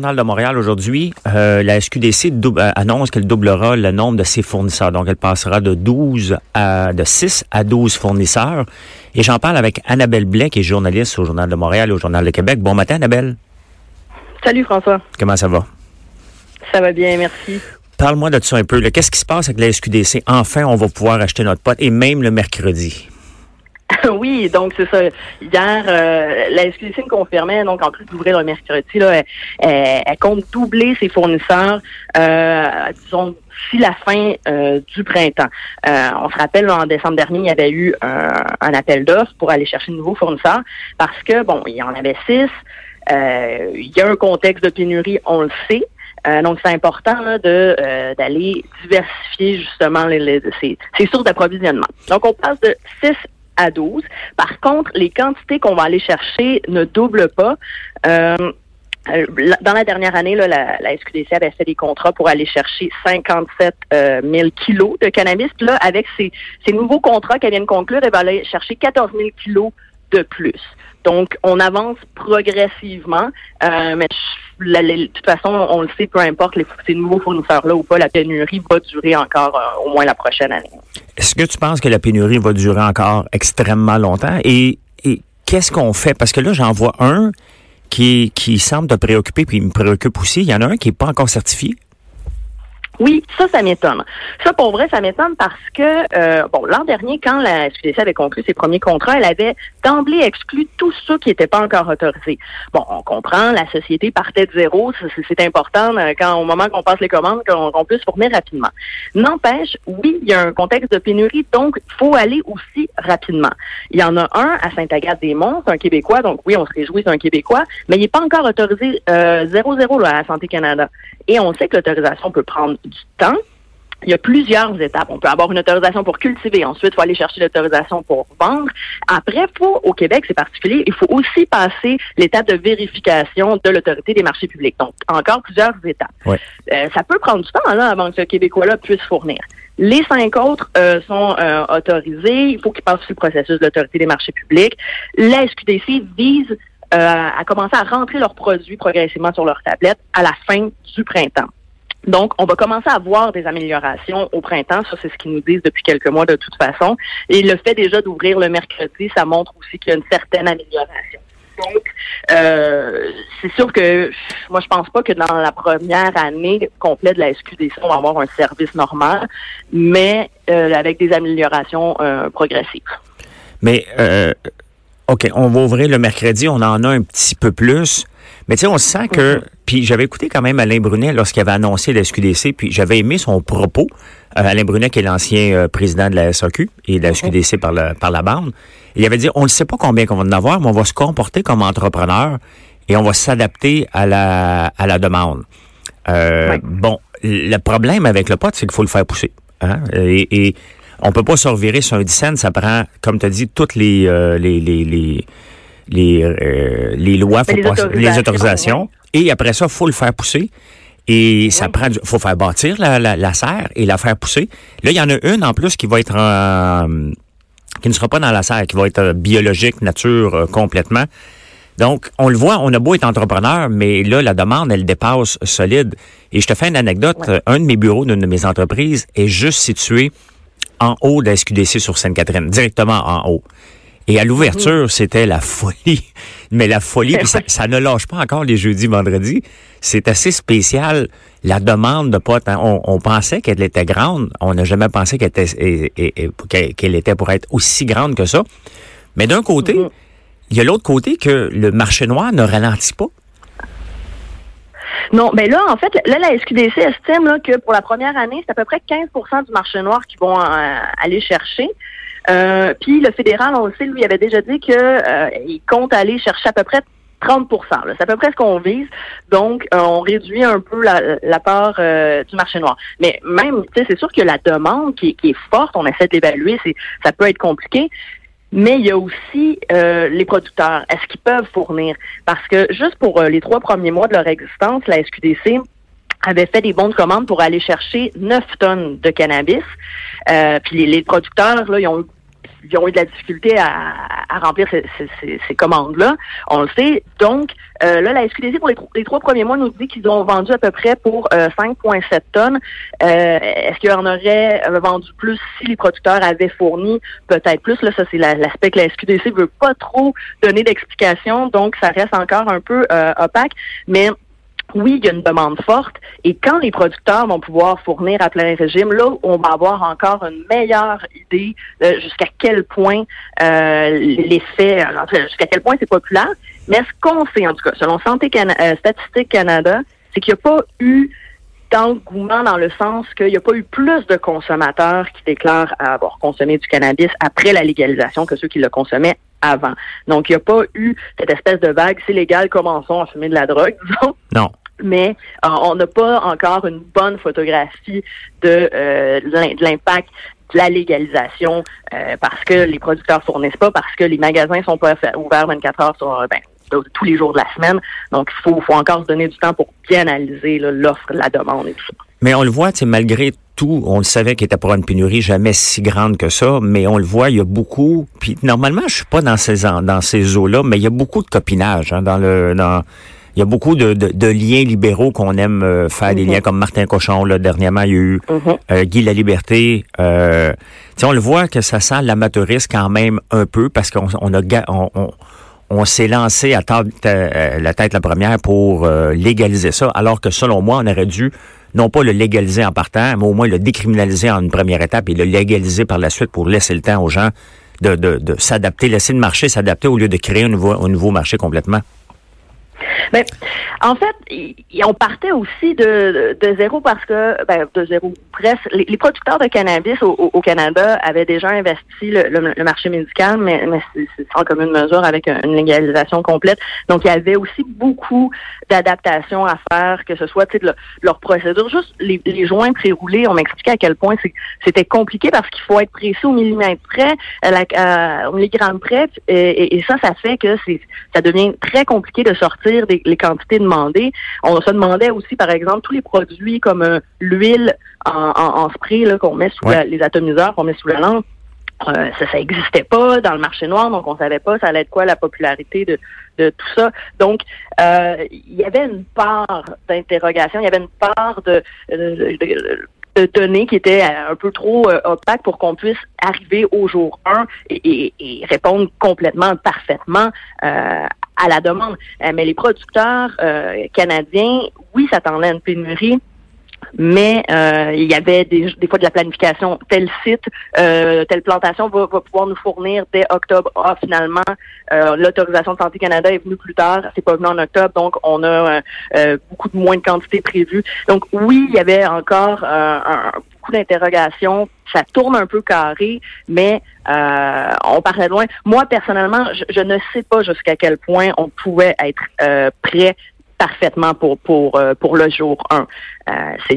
Journal de Montréal aujourd'hui, euh, la SQDC euh, annonce qu'elle doublera le nombre de ses fournisseurs. Donc, elle passera de 12 à de 6 à 12 fournisseurs. Et j'en parle avec Annabelle Blais, qui est journaliste au Journal de Montréal et au Journal de Québec. Bon matin, Annabelle. Salut, François. Comment ça va? Ça va bien, merci. Parle-moi de ça un peu. Qu'est-ce qui se passe avec la SQDC? Enfin, on va pouvoir acheter notre pote et même le mercredi. oui, donc c'est ça. Hier, euh, la SQDC me confirmait, donc en plus d'ouvrir le mercredi, là, elle, compte doubler ses fournisseurs, euh, disons, d'ici la fin euh, du printemps. On se rappelle, en décembre dernier, il y avait eu un, appel d'offres pour aller chercher de nouveaux fournisseurs parce que, bon, il y en avait six. il y a un contexte de pénurie, on le sait. donc, c'est important de d'aller diversifier justement les, les, ces, ces sources d'approvisionnement. Donc, on passe de 6 à 12. Par contre, les quantités qu'on va aller chercher ne doublent pas. Euh, euh, dans la dernière année, la, la, SQDC avait fait des contrats pour aller chercher 57 000 kilos de cannabis. là, avec ces, ces nouveaux contrats qu'elle vient de conclure, elle va aller chercher 14 000 kilos de plus. Donc, on avance progressivement, euh, mais de toute façon, on le sait, peu importe les, ces nouveaux fournisseurs-là ou pas, la pénurie va durer encore euh, au moins la prochaine année. Est-ce que tu penses que la pénurie va durer encore extrêmement longtemps? Et, qu'est-ce qu'on fait? Parce que là, j'en vois un qui, qui semble te préoccuper, puis il me préoccupe aussi. Il y en a un qui n'est pas encore certifié. Oui, ça, ça m'étonne. Ça, pour vrai, ça m'étonne parce que, euh, bon, l'an dernier, quand la SQDC avait conclu ses premiers contrats, elle avait d'emblée exclu tous ceux qui n'étaient pas encore autorisés. Bon, on comprend, la société partait de zéro, c'est important euh, quand au moment qu'on passe les commandes, qu'on puisse fournir rapidement. N'empêche, oui, il y a un contexte de pénurie, donc il faut aller aussi rapidement. Il y en a un à Saint-Agathe-des-Monts, un Québécois, donc oui, on se réjouit, c'est un Québécois, mais il n'est pas encore autorisé euh, 0-0 à la Santé Canada. Et on sait que l'autorisation peut prendre du temps. Il y a plusieurs étapes. On peut avoir une autorisation pour cultiver. Ensuite, il faut aller chercher l'autorisation pour vendre. Après, faut, au Québec, c'est particulier, il faut aussi passer l'étape de vérification de l'autorité des marchés publics. Donc, encore plusieurs étapes. Euh, ça peut prendre du temps là, avant que ce Québécois-là puisse fournir. Les cinq autres euh, sont euh, autorisés. Il faut qu'ils passent sur le processus de l'autorité des marchés publics. La SQDC vise à commencer à rentrer leurs produits progressivement sur leur tablette à la fin du printemps. Donc, on va commencer à voir des améliorations au printemps. Ça, c'est ce qu'ils nous disent depuis quelques mois de toute façon. Et le fait déjà d'ouvrir le mercredi, ça montre aussi qu'il y a une certaine amélioration. Donc, euh, c'est sûr que moi, je pense pas que dans la première année complète de la SQDC, on va avoir un service normal, mais euh, avec des améliorations euh, progressives. Mais, OK, on va ouvrir le mercredi, on en a un petit peu plus. Mais tu sais, on sent que. Puis j'avais écouté quand même Alain Brunet lorsqu'il avait annoncé la SQDC, puis j'avais aimé son propos. Euh, Alain Brunet, qui est l'ancien euh, président de la SAQ et de la SQDC par, la, par la bande. Il avait dit on ne sait pas combien qu'on va en avoir, mais on va se comporter comme entrepreneur et on va s'adapter à la, à la demande. Euh, Bon, le problème avec le pot, c'est qu'il faut le faire pousser. Hein? Et, et on peut pas se revirer sur un 10 cents, ça prend, comme tu as dit, toutes les, euh, les, les, les les, euh, les lois, faut les, autorisations, les autorisations. Et après ça, faut le faire pousser. Et ça prend du, faut faire bâtir la, la, la, serre et la faire pousser. Là, il y en a une en plus qui va être qui ne sera pas dans la serre, qui va être biologique, nature euh, complètement. Donc, on le voit, on a beau être entrepreneur, mais là, la demande, elle dépasse solide. Et je te fais une anecdote. Un de mes bureaux d'une de mes entreprises est juste situé en haut de la SQDC sur Sainte-Catherine, directement en haut. Et à l'ouverture, mhm. c'était la folie. Mais la folie, ça, ne lâche pas encore les jeudis, vendredis. C'est assez spécial. La demande de potes, hein. on, pensait qu'elle était grande. On n'a jamais pensé qu'elle était, qu'elle était pour être aussi grande que ça. Mais d'un côté, mhm. il y a l'autre côté que le marché noir ne ralentit pas. Non, mais là, en fait, là, la SQDC estime là, que pour la première année, c'est à peu près 15% du marché noir qu'ils vont euh, aller chercher. Euh, puis le fédéral, on le sait, lui avait déjà dit qu'il euh, compte aller chercher à peu près 30% C'est à peu près ce qu'on vise. Donc, euh, on réduit un peu la, part du marché noir. Mais même, tu sais, c'est sûr que la demande qui, est forte, on essaie de l'évaluer, ça peut être compliqué. Mais il y a aussi les producteurs. Est-ce qu'ils peuvent fournir? Parce que juste pour les trois premiers mois de leur existence, la SQDC avait fait des bons de commande pour aller chercher 9 tonnes de cannabis. puis les, les producteurs, là, ils ont eu ils ont eu de la difficulté à, remplir ces, commandes-là. On le sait. Donc, euh, là, la SQDC, pour les, trois premiers mois, nous dit qu'ils ont vendu à peu près pour 5,7 euh, tonnes. Euh, est-ce qu'il y en aurait vendu plus si les producteurs avaient fourni? Peut-être plus? Là, ça, c'est l'aspect que la SQDC veut pas trop donner d'explication. Donc, ça reste encore un peu opaque. Mais oui, il y a une demande forte. Et quand les producteurs vont pouvoir fournir à plein régime, là, on va avoir encore une meilleure idée jusqu'à quel point euh, l'effet, jusqu'à quel point c'est populaire. Mais ce qu'on sait, en tout cas, selon Santé euh, Statistique Canada, c'est qu'il n'y a pas eu d'engouement dans le sens qu'il n'y a pas eu plus de consommateurs qui déclarent avoir consommé du cannabis après la légalisation que ceux qui le consommaient avant. Donc, il n'y a pas eu cette espèce de vague, c'est légal, commençons à fumer de la drogue, disons. Non. Mais euh, on n'a pas encore une bonne photographie de, euh, l'impact de la légalisation euh, parce que les producteurs fournissent pas, parce que les magasins sont pas ouverts 24 heures sur ben, tous les jours de la semaine. Donc, il faut, faut encore se donner du temps pour bien analyser l'offre, la demande et tout ça. Mais on le voit, malgré on le savait qu'il était pour une pénurie jamais si grande que ça, mais on le voit, il y a beaucoup. Puis normalement, je suis pas dans ces dans ces eaux-là, mais il y a beaucoup de copinage hein, dans le dans. Il y a beaucoup de, de, liens libéraux qu'on aime euh, faire, des mhm. liens comme Martin Cochon. Là, dernièrement, il y a eu mhm. euh, Guy La Liberté. Euh, on le voit que ça sent l'amateurisme quand même un peu parce qu'on on a on, on, s'est lancé à euh, la tête la première pour légaliser ça, alors que selon moi, on aurait dû non pas le légaliser en partant, mais au moins le décriminaliser en une première étape et le légaliser par la suite pour laisser le temps aux gens de, de, s'adapter, laisser le marché s'adapter au lieu de créer un nouveau, un nouveau marché complètement. Mais en fait, on partait aussi de, zéro parce que, ben, de zéro presque, les, producteurs de cannabis au, Canada avaient déjà investi le, marché médical, mais, c'est sans commune mesure avec une légalisation complète. Donc, il y avait aussi beaucoup d'adaptations à faire, que ce soit de leur procédure. Juste les, joints pré-roulés, on m'expliquait à quel point c'était compliqué parce qu'il faut être précis au millimètre près, à la, au milligramme près, et, et, ça, ça fait que ça devient très compliqué de sortir des les quantités demandées. On se demandait aussi, par exemple, tous les produits comme euh, l'huile en, spray qu'on met sous les atomiseurs qu'on met sous la lampe. Euh, ça, ça existait pas dans le marché noir, donc on savait pas ça allait être quoi la popularité de, tout ça. Donc, euh, il y avait une part d'interrogation, il y avait une part de, de, données qui était un peu trop opaque pour qu'on puisse arriver au jour 1 et, répondre complètement, parfaitement à la demande. Euh, mais les producteurs euh, canadiens, oui, s'attendaient à une pénurie. Mais euh, il y avait des, fois de la planification. Tel site, telle plantation va, pouvoir nous fournir dès octobre. Ah, finalement, l'autorisation de Santé Canada est venue plus tard. C'est pas venu en octobre, donc on a beaucoup de moins de quantité prévues. Donc oui, il y avait encore un, d'interrogations. Ça tourne un peu carré, mais euh, on parlait loin. Moi, personnellement, je, ne sais pas jusqu'à quel point on pouvait être euh, prêt parfaitement pour pour euh, pour le jour 1.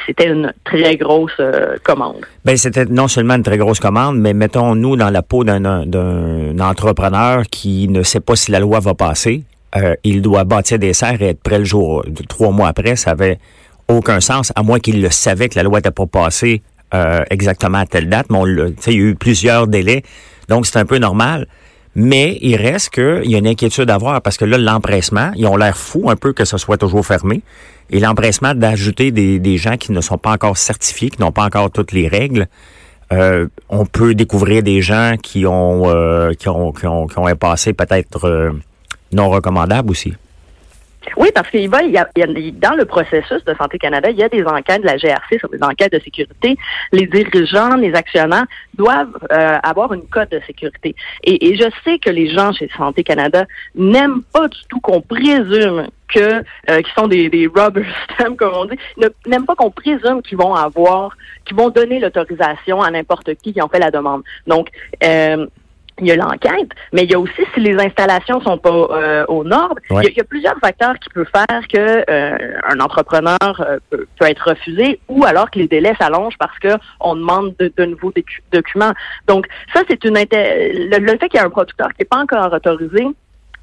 c'était une très grosse commande. Ben c'était non seulement une très grosse commande, mais mettons-nous dans la peau d'un d'un entrepreneur qui ne sait pas si la loi va passer. il doit bâtir des serres et être prêt le jour trois mois après. Ça avait aucun sens, à moins qu'il le savait que la loi n'était pas passée euh, exactement à telle date, mais il y a eu plusieurs délais, donc c'est un peu normal. Mais il reste qu'il y a une inquiétude à avoir parce que là, l'empressement, ils ont l'air fous un peu que ce soit toujours fermé. Et l'empressement d'ajouter des, des, gens qui ne sont pas encore certifiés, qui n'ont pas encore toutes les règles, euh, on peut découvrir des gens qui ont, euh, qui ont, qui ont, qui ont un passé peut-être euh, non recommandable aussi. Oui, parce qu'il va, il y, a, dans le processus de Santé Canada, il y a des enquêtes de la GRC sur des enquêtes de sécurité. Les dirigeants, les actionnaires doivent euh, avoir une cote de sécurité. Et, je sais que les gens chez Santé Canada n'aiment pas du tout qu'on présume que euh, qui sont des, des rubber comme on dit, n'aiment pas qu'on présume qu'ils vont avoir, qu'ils vont donner l'autorisation à n'importe qui qui en fait la demande. Donc euh, il y a l'enquête, mais il y a aussi si les installations sont pas euh, aux normes, il, y a, plusieurs facteurs qui peuvent faire que euh, un entrepreneur euh, peut, être refusé ou alors que les délais s'allongent parce que on demande de, nouveaux documents. Donc ça c'est une le, le, fait qu'il y a un producteur qui n'est pas encore autorisé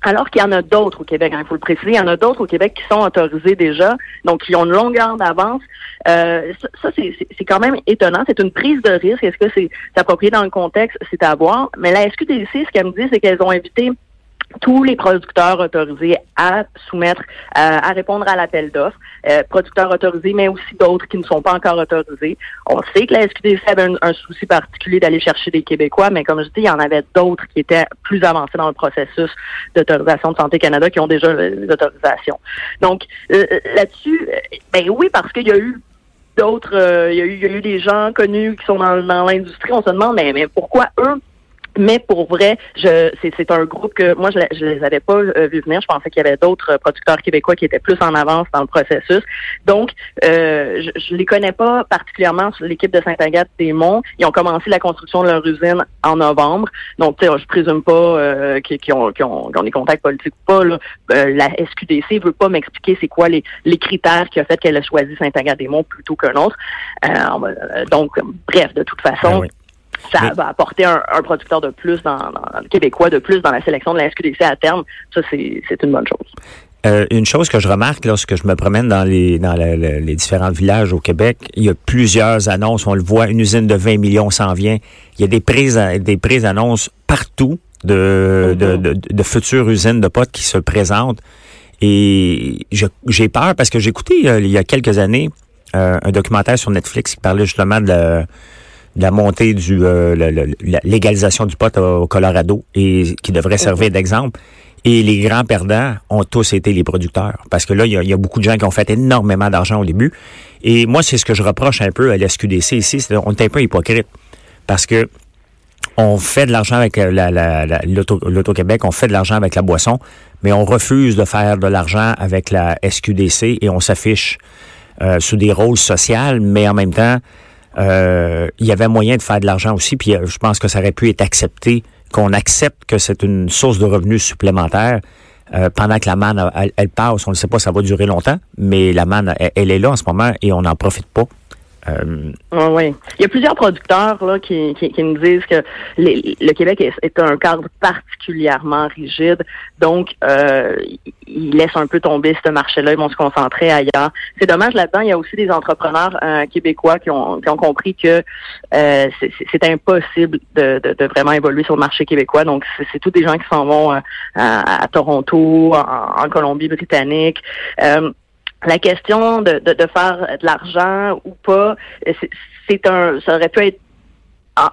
Alors qu'il y en a d'autres au Québec, hein, il faut le préciser, il y en a d'autres au Québec qui sont autorisés déjà, donc qui ont une longueur d'avance. Euh, ça, c'est quand même étonnant. C'est une prise de risque. Est-ce que c'est approprié dans le contexte? C'est à voir. Mais la SQDC, ce qu'elle me dit, c'est qu'elles ont invité tous les producteurs autorisés à soumettre, euh, à répondre à l'appel d'offres, euh, producteurs autorisés, mais aussi d'autres qui ne sont pas encore autorisés. On sait que la SQDC avait un, souci particulier d'aller chercher des Québécois, mais comme je dis, il y en avait d'autres qui étaient plus avancés dans le processus d'autorisation de Santé Canada qui ont déjà les autorisations. Donc euh, là-dessus, ben oui, parce qu'il y a eu d'autres, il, y a eu, il y a eu des gens connus qui sont dans, l'industrie. On se demande, mais pourquoi eux mais pour vrai, je c'est un groupe que moi je, je les avais pas euh, vu venir. Je pensais qu'il y avait d'autres producteurs québécois qui étaient plus en avance dans le processus. Donc, euh, je, je les connais pas particulièrement sur l'équipe de Saint-Agathe des Monts. Ils ont commencé la construction de leur usine en novembre. Donc, je présume pas euh, qu'ils ont, ont, ont, des contacts politiques ou pas. Là. Euh, la SQDC veut pas m'expliquer c'est quoi les, les critères qui ont fait qu'elle a choisi Saint-Agathe des Monts plutôt qu'un autre. donc, bref, de toute façon. Ah ça va apporter un, producteur de plus dans, le québécois de plus dans la sélection de la SQDC à terme. Ça, c'est une bonne chose. Euh, une chose que je remarque lorsque je me promène dans les dans les différents villages au Québec, il y a plusieurs annonces. On le voit, une usine de 20 millions s'en vient. Il y a des prises des prises annonces partout de, mm-hmm. de, de, futures usines de potes qui se présentent. Et j'ai peur parce que j'ai écouté euh, il y a quelques années euh, un documentaire sur Netflix qui parlait justement de la montée du euh, la, légalisation du pot au Colorado et qui devrait servir d'exemple. Et les grands perdants ont tous été les producteurs. Parce que là, il y a, beaucoup de gens qui ont fait énormément d'argent au début. Et moi, c'est ce que je reproche un peu à l'SQDC ici. C'est on est un peu hypocrite. Parce que on fait de l'argent avec euh, l'Auto-Québec, on fait de l'argent avec la boisson, mais on refuse de faire de l'argent avec la SQDC et on s'affiche euh, sous des rôles sociaux, mais en même temps, euh, il y avait moyen de faire de l'argent aussi, puis euh, je pense que ça aurait pu être accepté, qu'on accepte que c'est une source de revenus supplémentaire. Euh, pendant que la manne, elle, passe, on ne sait pas, ça va durer longtemps, mais la manne, elle, est là en ce moment et on n'en profite pas. Euh, oui. Il y a plusieurs producteurs là, qui, qui, nous disent que le Québec est, un cadre particulièrement rigide, donc euh, ils laissent un peu tomber ce marché-là, ils vont se concentrer ailleurs. C'est dommage là-dedans, il y a aussi des entrepreneurs euh, québécois qui ont, qui ont compris que euh, c'est impossible de, de, vraiment évoluer sur le marché québécois, donc c'est tous des gens qui s'en vont à, Toronto, en, en Colombie-Britannique la question de, de, faire de l'argent ou pas, c'est un, ça aurait pu être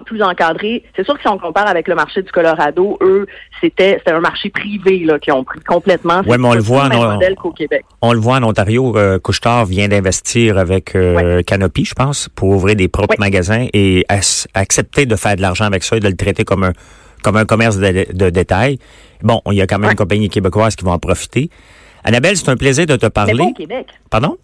plus encadré. C'est sûr que si on compare avec le marché du Colorado, eux, c'était c'était un marché privé là qui ont pris complètement. Oui, mais on le voit en, Québec. On le voit en Ontario. Euh, Couchetard vient d'investir avec euh, Canopy, je pense, pour ouvrir des propres magasins et accepter de faire de l'argent avec ça et de le traiter comme un comme un commerce de, détail. Bon, il y a quand même une compagnie québécoise qui va en profiter. Annabelle, c'est un plaisir de te parler. Mais au Québec. Pardon?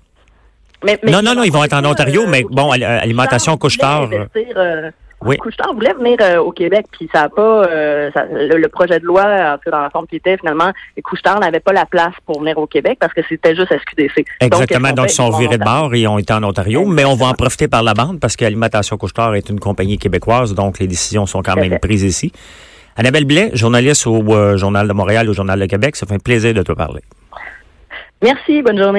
non, non, non, ils vont être en Ontario, mais bon, alimentation couche-tard. Euh, oui. Couche-tard voulait venir euh, au Québec, puis ça n'a pas, euh, le, projet de loi, en tout dans la forme qui était, finalement, Couche-tard n'avait pas la place pour venir au Québec parce que c'était juste SQDC. Exactement, donc, ils sont virés de bord et ont été en Ontario, mais on va en profiter par la bande parce qu'Alimentation Couche-tard est une compagnie québécoise, donc les décisions sont quand même prises ici. Annabelle Blais, journaliste au Journal de Montréal, au Journal de Québec, ça fait un plaisir de te parler. Merci, bonne journée.